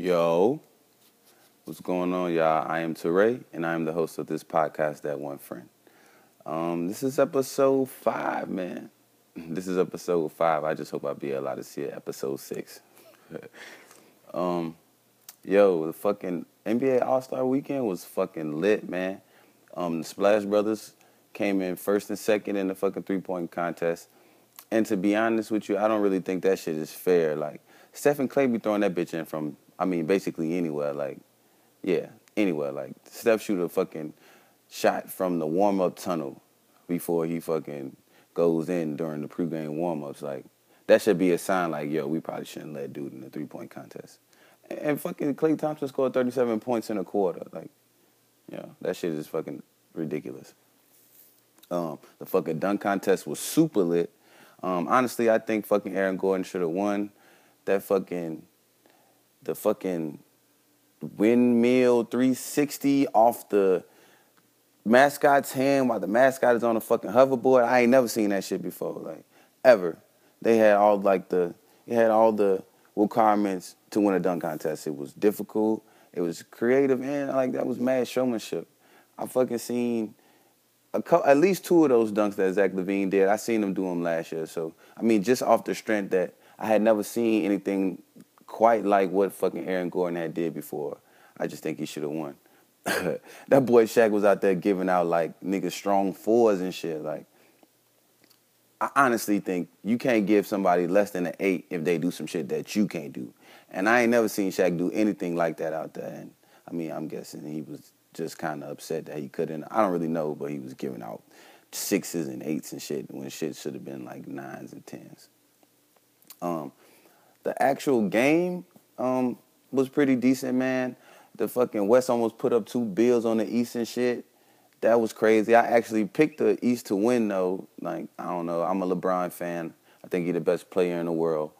Yo, what's going on, y'all? I am Teray, and I am the host of this podcast, That One Friend. Um, this is episode five, man. This is episode five. I just hope I'll be allowed to see it, episode six. um, yo, the fucking NBA All Star Weekend was fucking lit, man. Um, the Splash Brothers came in first and second in the fucking three point contest. And to be honest with you, I don't really think that shit is fair. Like Stephen Klay be throwing that bitch in from, I mean, basically anywhere. Like, yeah, anywhere. Like Steph shoot a fucking shot from the warm up tunnel before he fucking goes in during the pregame warm ups. Like that should be a sign. Like, yo, we probably shouldn't let dude in the three point contest. And, fucking Klay Thompson scored 37 points in a quarter. Like, yeah, that shit is fucking ridiculous. Um, the fucking dunk contest was super lit. Um, honestly, I think fucking Aaron Gordon should have won. That fucking, the fucking windmill 360 off the mascot's hand while the mascot is on a fucking hoverboard. I ain't never seen that shit before, like ever. They had all like the, it had all the requirements to win a dunk contest. It was difficult. It was creative, and like that was mad showmanship. I fucking seen a co- at least two of those dunks that Zach LaVine did. I seen him do them last year. So I mean, just off the strength that I had never seen anything quite like what fucking Aaron Gordon had did before. I just think he should have won. that boy Shaq was out there giving out like niggas strong fours and shit. Like, I honestly think you can't give somebody less than an eight if they do some shit that you can't do. And I ain't never seen Shaq do anything like that out there. And I mean, I'm guessing he was just kind of upset that he couldn't. I don't really know, but he was giving out sixes and eights and shit when shit should have been like nines and tens. Um, the actual game um, was pretty decent, man the fucking West almost put up two bills on the East and shit. That was crazy. I actually picked the East to win though. Like I don't know. I'm a LeBron fan. I think he's the best player in the world.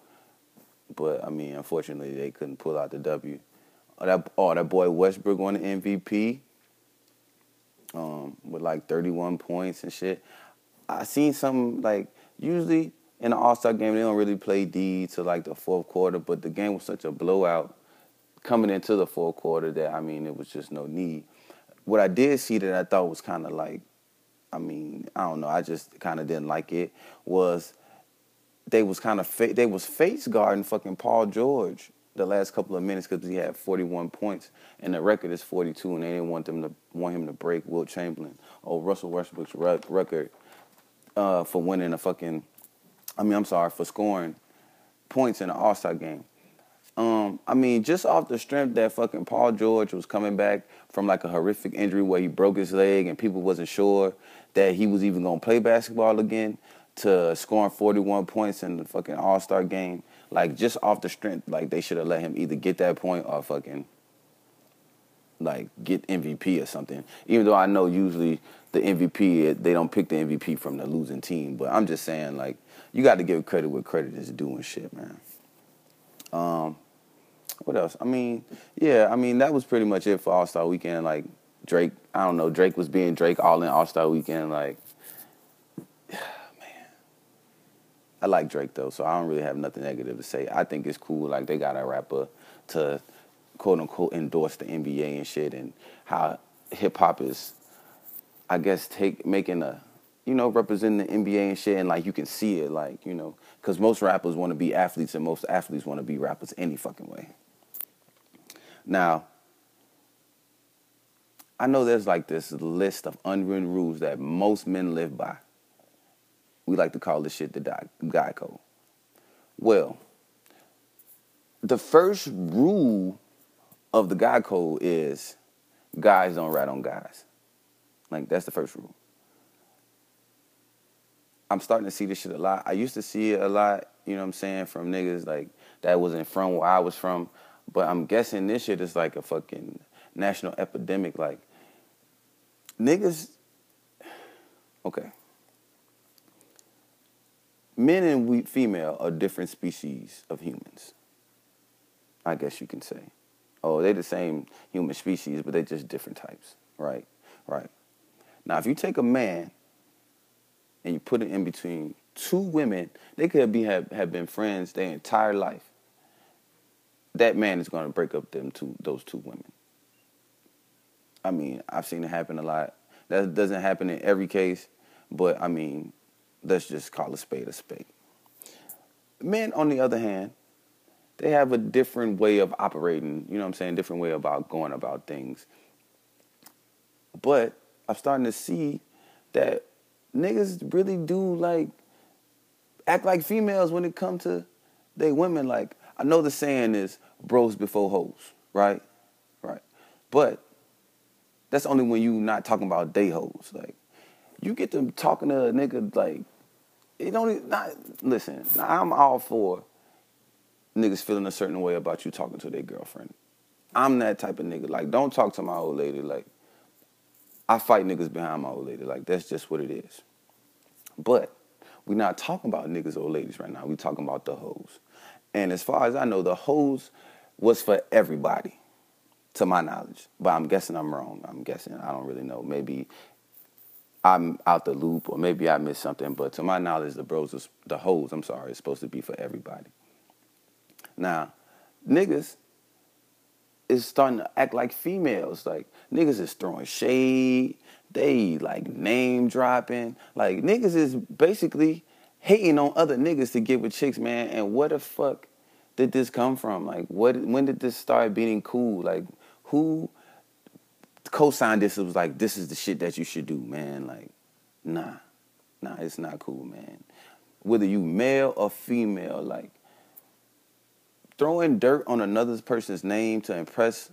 But I mean, unfortunately, they couldn't pull out the W. Oh, that oh, that boy Westbrook won the MVP. Um, with like 31 points and shit. I seen something like usually in an All Star game they don't really play D to like the fourth quarter, but the game was such a blowout coming into the fourth quarter that I mean it was just no need. What I did see that I thought was kind of like, I mean I don't know, I just kind of didn't like it was they was kind of fa- they was face guarding fucking Paul George the last couple of minutes because he had 41 points and the record is 42 and they didn't want them to want him to break Wilt Chamberlain or Russell Westbrook's record uh, for winning a fucking I mean I'm sorry for scoring points in an All Star game. Um, I mean, just off the strength that fucking Paul George was coming back from like a horrific injury where he broke his leg and people wasn't sure that he was even gonna play basketball again to scoring 41 points in the fucking All Star game. Like just off the strength, like they should have let him either get that point or fucking like get MVP or something. Even though I know usually the MVP they don't pick the MVP from the losing team, but I'm just saying like you got to give credit where credit is due and shit, man. Um, what else? I mean, yeah, I mean that was pretty much it for All Star Weekend. Like Drake, I don't know, Drake was being Drake all in All Star Weekend. Like, man, I like Drake though, so I don't really have nothing negative to say. I think it's cool. Like they got a rapper to quote unquote endorse the NBA and shit, and how hip hop is, I guess, take making a you know, representing the NBA and shit, and like you can see it, like you know, because most rappers want to be athletes, and most athletes want to be rappers any fucking way. Now, I know there's like this list of unwritten rules that most men live by. We like to call this shit the guy code. Well, the first rule of the guy code is guys don't rat on guys. Like that's the first rule. I'm starting to see this shit a lot. I used to see it a lot, you know what I'm saying, from niggas like that wasn't from where I was from. But I'm guessing this shit is like a fucking national epidemic. Like, niggas, okay. Men and we, female are different species of humans. I guess you can say. Oh, they're the same human species, but they're just different types. Right, right. Now, if you take a man and you put it in between two women, they could be have, have been friends their entire life that man is going to break up them two those two women. I mean, I've seen it happen a lot. That doesn't happen in every case, but I mean, let's just call a spade a spade. Men, on the other hand, they have a different way of operating, you know what I'm saying, different way about going about things. But I'm starting to see that niggas really do like act like females when it comes to they women. Like I know the saying is bros before hoes, right? Right. But that's only when you not talking about day hoes. Like you get them talking to a nigga like it don't not listen. I'm all for niggas feeling a certain way about you talking to their girlfriend. I'm that type of nigga. Like, don't talk to my old lady. Like, I fight niggas behind my old lady. Like, that's just what it is. But we're not talking about niggas old ladies right now. we talking about the hoes. And as far as I know, the hoes was for everybody, to my knowledge. But I'm guessing I'm wrong. I'm guessing. I don't really know. Maybe I'm out the loop, or maybe I missed something. But to my knowledge, the bros, the hoes, I'm sorry, is supposed to be for everybody. Now, niggas is starting to act like females. Like niggas is throwing shade. They like name dropping. Like niggas is basically hating on other niggas to get with chicks, man. And what the fuck did this come from? Like what when did this start being cool? Like who co-signed this? It was like this is the shit that you should do, man. Like, nah. Nah, it's not cool, man. Whether you male or female, like throwing dirt on another person's name to impress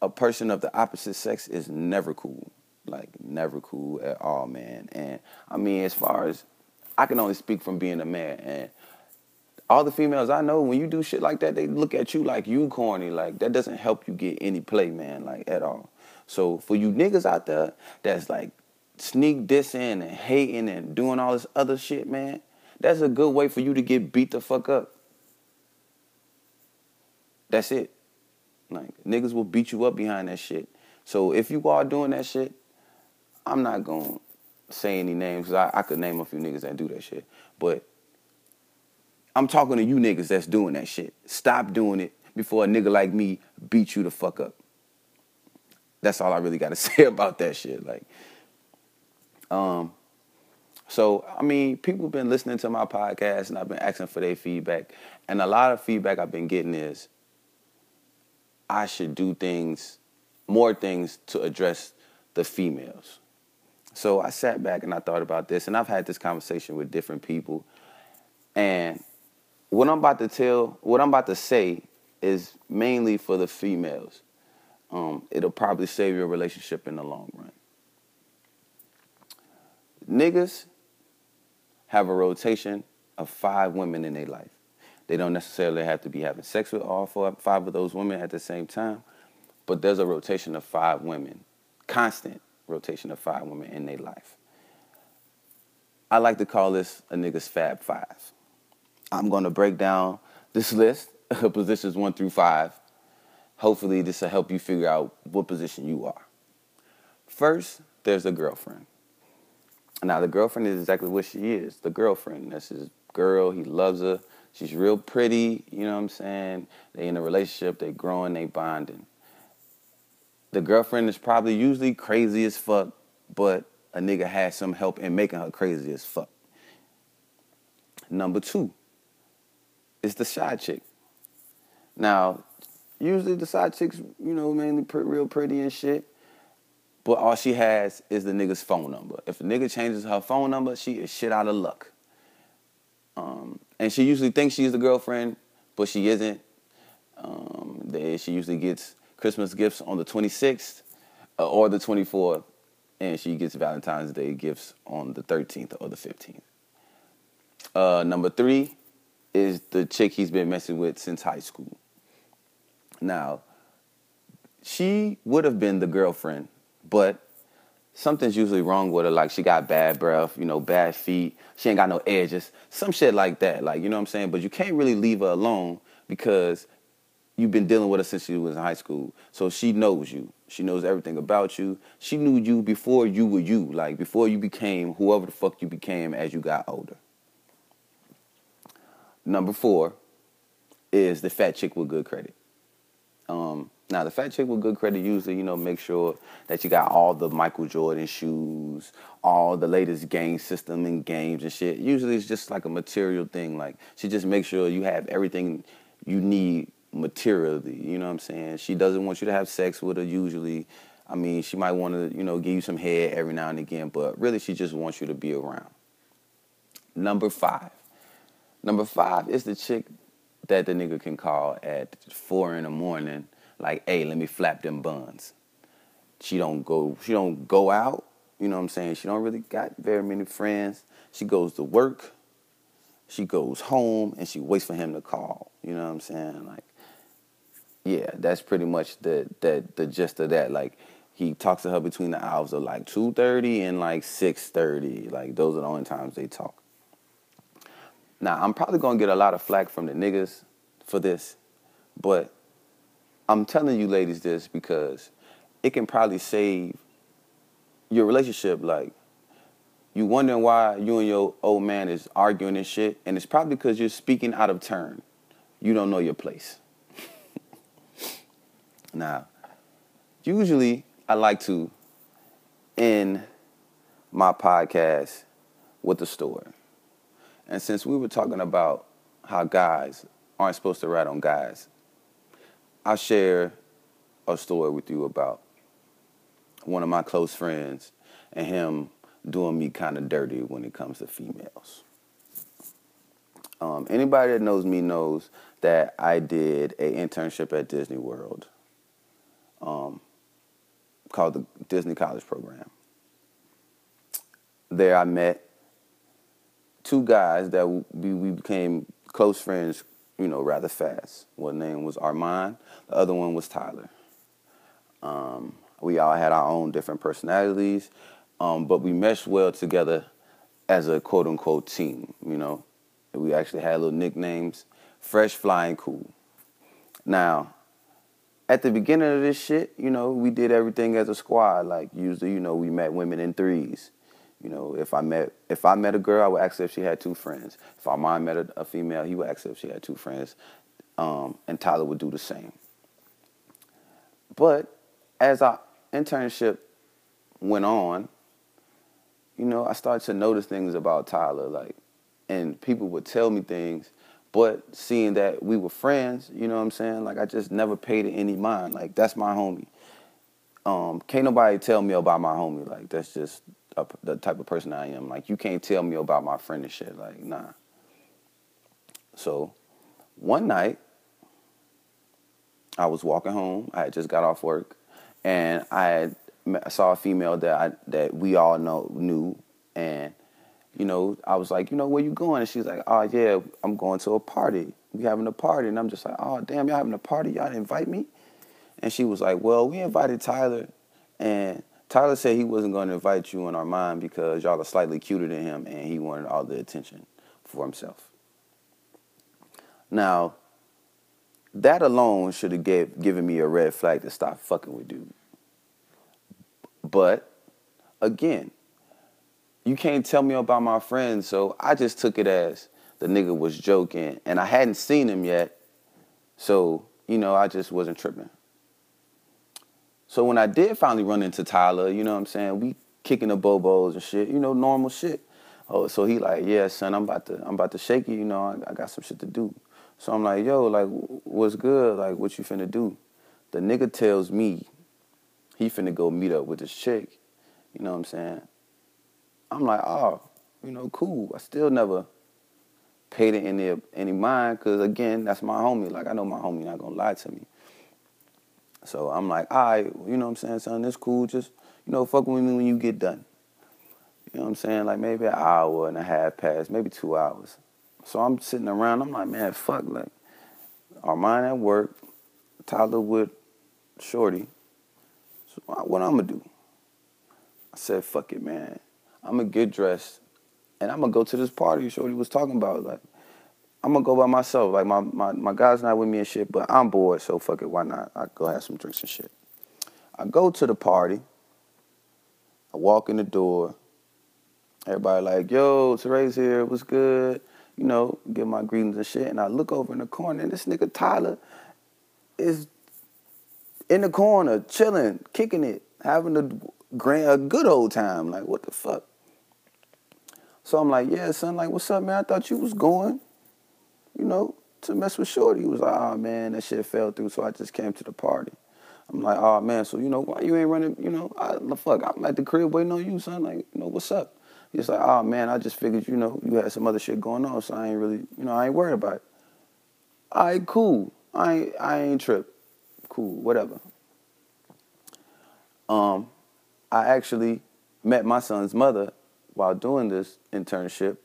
a person of the opposite sex is never cool. Like never cool at all, man. And I mean, as far as I can only speak from being a man and all the females I know, when you do shit like that, they look at you like you corny. Like that doesn't help you get any play, man, like at all. So for you niggas out there that's like sneak dissing and hating and doing all this other shit, man, that's a good way for you to get beat the fuck up. That's it. Like niggas will beat you up behind that shit. So if you are doing that shit, I'm not gonna say any names because I, I could name a few niggas that do that shit. But I'm talking to you niggas that's doing that shit. Stop doing it before a nigga like me beat you the fuck up. That's all I really gotta say about that shit. Like, um, so I mean, people have been listening to my podcast and I've been asking for their feedback. And a lot of feedback I've been getting is I should do things, more things to address the females. So I sat back and I thought about this, and I've had this conversation with different people. And what I'm about to tell, what I'm about to say, is mainly for the females. Um, it'll probably save your relationship in the long run. Niggas have a rotation of five women in their life. They don't necessarily have to be having sex with all four, five of those women at the same time, but there's a rotation of five women, constant rotation of five women in their life. I like to call this a nigga's Fab Five. I'm to break down this list positions one through five. Hopefully, this will help you figure out what position you are. First, there's the girlfriend. Now, the girlfriend is exactly what she is the girlfriend. That's his girl, he loves her. She's real pretty, you know what I'm saying? They in a relationship, they growing, they bonding. The girlfriend is probably usually crazy as fuck, but a nigga has some help in making her crazy as fuck. Number two is the side chick. Now, usually the side chicks, you know, mainly real pretty and shit. But all she has is the nigga's phone number. If a nigga changes her phone number, she is shit out of luck. Um, and she usually thinks she's the girlfriend, but she isn't. Um, they, she usually gets Christmas gifts on the 26th uh, or the 24th, and she gets Valentine's Day gifts on the 13th or the 15th. Uh, number three is the chick he's been messing with since high school. Now, she would have been the girlfriend, but something's usually wrong with her. Like she got bad breath, you know, bad feet. She ain't got no edges, some shit like that. Like you know what I'm saying. But you can't really leave her alone because you've been dealing with her since she was in high school. So she knows you. She knows everything about you. She knew you before you were you. Like before you became whoever the fuck you became as you got older. Number four is the fat chick with good credit. Um, now the fat chick with good credit usually, you know, make sure that you got all the Michael Jordan shoes, all the latest game system and games and shit. Usually it's just like a material thing. Like she just makes sure you have everything you need materially. You know what I'm saying? She doesn't want you to have sex with her usually. I mean, she might want to, you know, give you some head every now and again, but really she just wants you to be around. Number five. Number five is the chick that the nigga can call at four in the morning, like, hey, let me flap them buns. She don't go, she don't go out, you know what I'm saying? She don't really got very many friends. She goes to work, she goes home, and she waits for him to call. You know what I'm saying? Like, yeah, that's pretty much the the the gist of that. Like, he talks to her between the hours of like two thirty and like six thirty. Like, those are the only times they talk. Now, I'm probably gonna get a lot of flack from the niggas for this, but I'm telling you ladies this because it can probably save your relationship. Like, you wondering why you and your old man is arguing and shit, and it's probably because you're speaking out of turn. You don't know your place. now, usually I like to end my podcast with a story. And since we were talking about how guys aren't supposed to rat on guys, I'll share a story with you about one of my close friends and him doing me kind of dirty when it comes to females. Um, anybody that knows me knows that I did a internship at Disney World um, called the Disney College Program. There I met two guys that we, we became close friends, you know, rather fast. One name was Armand, the other one was Tyler. Um, we all had our own different personalities, um, but we meshed well together as a quote unquote team, you know. We actually had little nicknames, Fresh, Flying, Cool. Now, at the beginning of this shit, you know, we did everything as a squad. Like usually, you know, we met women in threes. You know, if I met if I met a girl, I would ask her if she had two friends. If Armand met a, a female, he would ask her if she had two friends, um, and Tyler would do the same. But as our internship went on, you know, I started to notice things about Tyler, like, and people would tell me things, but seeing that we were friends, you know what I'm saying? Like, I just never paid it any mind. Like, that's my homie. Um, can't nobody tell me about my homie. Like, that's just a, the type of person I am. Like you can't tell me about my friend and shit. Like nah. So one night I was walking home. I had just got off work, and I had I saw a female that I that we all know knew, and you know I was like, you know, where you going? And she's like, oh yeah, I'm going to a party. We having a party, and I'm just like, oh damn, y'all having a party? Y'all invite me? And she was like, well, we invited Tyler, and Tyler said he wasn't going to invite you in Armand because y'all are slightly cuter than him and he wanted all the attention for himself. Now, that alone should have gave, given me a red flag to stop fucking with dude. But again, you can't tell me about my friends, so I just took it as the nigga was joking and I hadn't seen him yet. So, you know, I just wasn't tripping. So when I did finally run into Tyler, you know what I'm saying, we kicking the bobos and shit, you know, normal shit. Oh, so he like, yeah, son, I'm about to, I'm about to shake you, you know, I, I got some shit to do. So I'm like, yo, like, what's good? Like, what you finna do? The nigga tells me he finna go meet up with this chick. You know what I'm saying? I'm like, oh, you know, cool. I still never paid it any any mind, cause again, that's my homie. Like I know my homie not gonna lie to me. So I'm like, all right, you know what I'm saying, son, it's cool. Just, you know, fuck with me when you get done. You know what I'm saying? Like maybe an hour and a half past, maybe two hours. So I'm sitting around, I'm like, man, fuck, like, Armand at work, Tyler with Shorty. So what I'm gonna do? I said, fuck it, man. I'm gonna get dressed and I'm gonna go to this party Shorty was talking about. Like, I'm gonna go by myself. Like my, my, my guy's not with me and shit, but I'm bored, so fuck it, why not? I go have some drinks and shit. I go to the party. I walk in the door. Everybody like, yo, Teray's here. What's good? you know, give my greetings and shit. And I look over in the corner, and this nigga Tyler is in the corner, chilling, kicking it, having a grand, a good old time. Like, what the fuck? So I'm like, yeah, son, like, what's up, man? I thought you was going, you know, to mess with Shorty. He was like, oh man, that shit fell through, so I just came to the party. I'm like, oh man, so you know, why you ain't running, you know, I, fuck, I'm at the crib waiting on you, son. Like, you know, what's up? He's like, oh man, I just figured, you know, you had some other shit going on, so I ain't really, you know, I ain't worried about it. Right, cool. I ain't, I ain't trip. Cool, whatever. Um, I actually met my son's mother while doing this internship.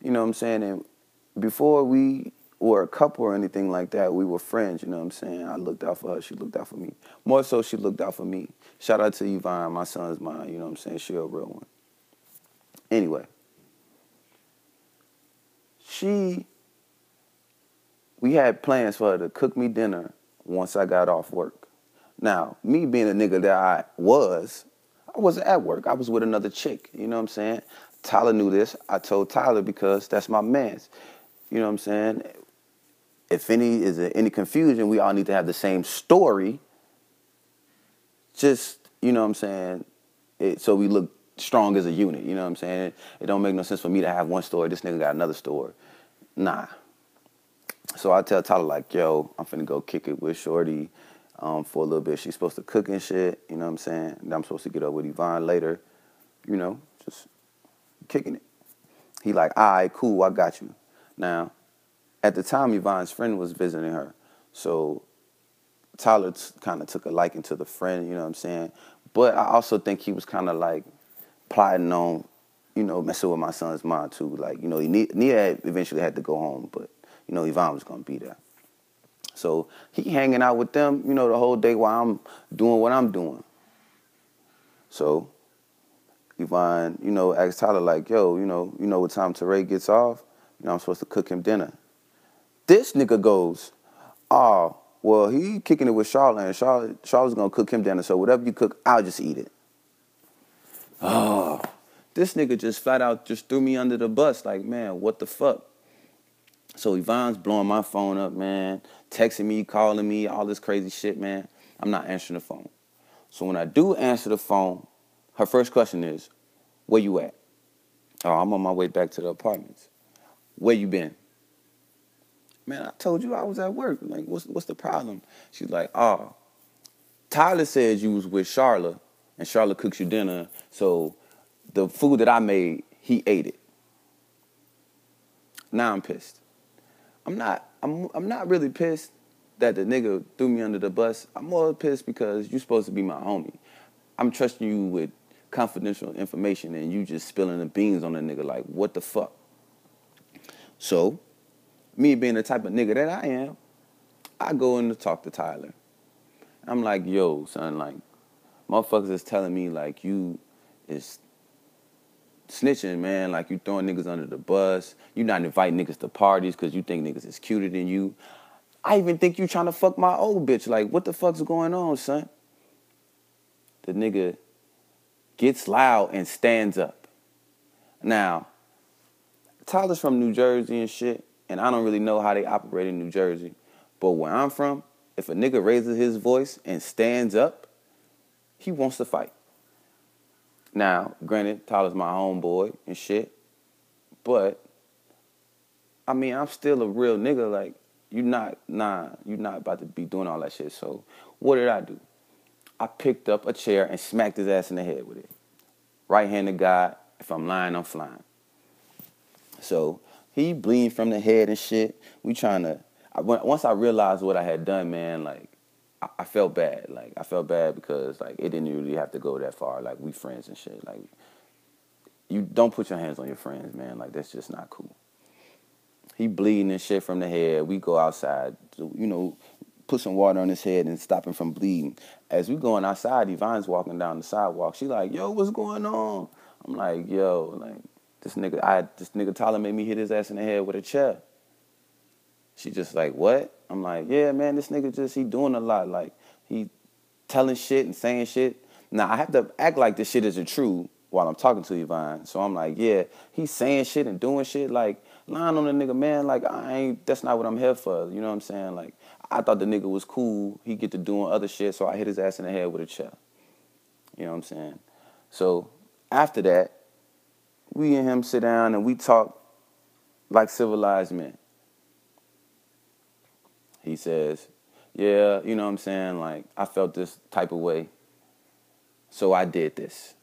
You know what I'm saying? And before we were a couple or anything like that, we were friends. You know what I'm saying? I looked out for her. She looked out for me. More so, she looked out for me. Shout out to Yvonne, my son's mom. You know what I'm saying? She a real one. Anyway, she, we had plans for her to cook me dinner once I got off work. Now, me being a nigga that I was, I wasn't at work. I was with another chick. You know what I'm saying? Tyler knew this. I told Tyler because that's my man's. You know what I'm saying? If any is there any confusion, we all need to have the same story. Just, you know what I'm saying? It, so we look strong as a unit. You know what I'm saying? It, don't make no sense for me to have one story. This nigga got another story. Nah. So I tell Tyler like, yo, I'm finna go kick it with Shorty um, for a little bit. She's supposed to cook and shit. You know what I'm saying? And I'm supposed to get up with Yvonne later. You know, just kicking it. He like, all right, cool, I got you. Now, at the time, Yvonne's friend was visiting her. So Tyler t- kind of took a liking to the friend, you know what I'm saying? But I also think he was kind of like plotting on, you know, messing with my son's mom too. Like, you know, Nia eventually had to go home, but, you know, Yvonne was going to be there. So he hanging out with them, you know, the whole day while I'm doing what I'm doing. So Yvonne, you know, asked Tyler like, yo, you know, you know what time Teray gets off? You know, I'm supposed to cook him dinner. This nigga goes, oh, well, he kicking it with Charlotte, and Charlotte, Charlotte's gonna cook him dinner. So whatever you cook, I'll just eat it. Oh, this nigga just flat out just threw me under the bus. Like, man, what the fuck? So Yvonne's blowing my phone up, man, texting me, calling me, all this crazy shit, man. I'm not answering the phone. So when I do answer the phone, her first question is, "Where you at?" Oh, I'm on my way back to the apartments. Where you been? Man, I told you I was at work. Like, what's what's the problem? She's like, oh, Tyler said you was with Charlotte, and Charlotte cooks you dinner. So the food that I made, he ate it. Now I'm pissed. I'm not. I'm. I'm not really pissed that the nigga threw me under the bus. I'm more pissed because you're supposed to be my homie. I'm trusting you with confidential information, and you just spilling the beans on a nigga. Like, what the fuck? So me being the type of nigga that I am, I go in to talk to Tyler. I'm like, yo, son, like, motherfuckers is telling me like you is snitching, man. Like you throwing niggas under the bus. You not inviting niggas to parties because you think niggas is cuter than you. I even think you trying to fuck my old bitch. Like, what the fuck's going on, son? The nigga gets loud and stands up. Now, Tyler's from New Jersey and shit and I don't really know how they operate in New Jersey. But where I'm from, if a nigga raises his voice and stands up, he wants to fight. Now, granted, Tyler's my homeboy and shit, but I mean, I'm still a real nigga. Like, you're not, nah, you're not about to be doing all that shit. So, what did I do? I picked up a chair and smacked his ass in the head with it. Right handed guy, if I'm lying, I'm flying. So, he bleeding from the head and shit. We trying to. I, once I realized what I had done, man, like I, I, felt bad. Like I felt bad because like it didn't really have to go that far. Like we friends and shit. Like you don't put your hands on your friends, man. Like that's just not cool. He bleeding and shit from the head. We go outside, you know, put some water on his head and stop him from bleeding. As we going outside, Yvonne's walking down the sidewalk. She like, yo, what's going on? I'm like, yo, like this nigga, I this nigga Tyler made me hit his ass in the head with a chair. She just like, what? I'm like, yeah, man, this nigga just he doing a lot. Like he telling shit and saying shit. Now I have to act like this shit isn't true while I'm talking to Yvonne. So I'm like, yeah, he's saying shit and doing shit. Like lying on the nigga, man. Like I ain't. That's not what I'm here for. You know what I'm saying? Like I thought the nigga was cool. He get to doing other shit, so I hit his ass in the head with a chair. You know what I'm saying? So after that, we and him sit down and we talk like civilized men. He says, Yeah, you know what I'm saying? Like, I felt this type of way. So I did this.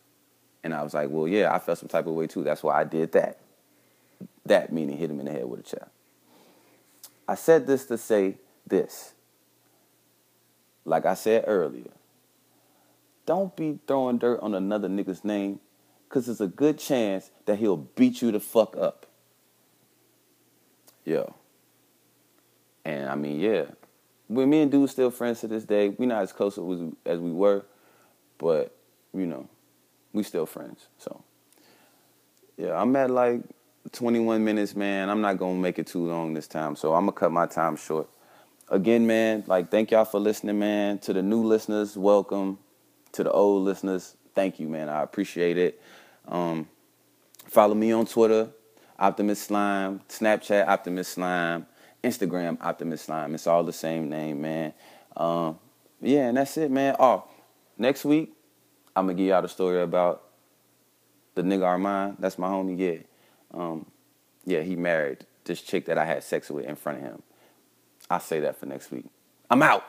And I was like, Well, yeah, I felt some type of way too. That's why I did that. That meaning hit him in the head with a chair. I said this to say this. Like I said earlier, don't be throwing dirt on another nigga's name because there's a good chance that he'll beat you the fuck up. Yo. And I mean, yeah. When me and dude still friends to this day, we not as close as, we were, but, you know, we still friends. So, yeah, I'm at like 21 minutes, man. I'm not to make it too long this time, so I'm to cut my time short. Again, man, like, thank y'all for listening, man. To the new listeners, welcome. To the old listeners, thank you, man. I appreciate it. Um, follow me on Twitter, Optimus Slime, Snapchat, Optimus Slime, Instagram, Optimus Slime. It's all the same name, man. Um, yeah, and that's it, man. Oh, next week, I'm gonna give y'all the story about the nigga Armand. That's my homie. Yeah, um, yeah, he married this chick that I had sex with in front of him. I'll say that for next week. I'm out.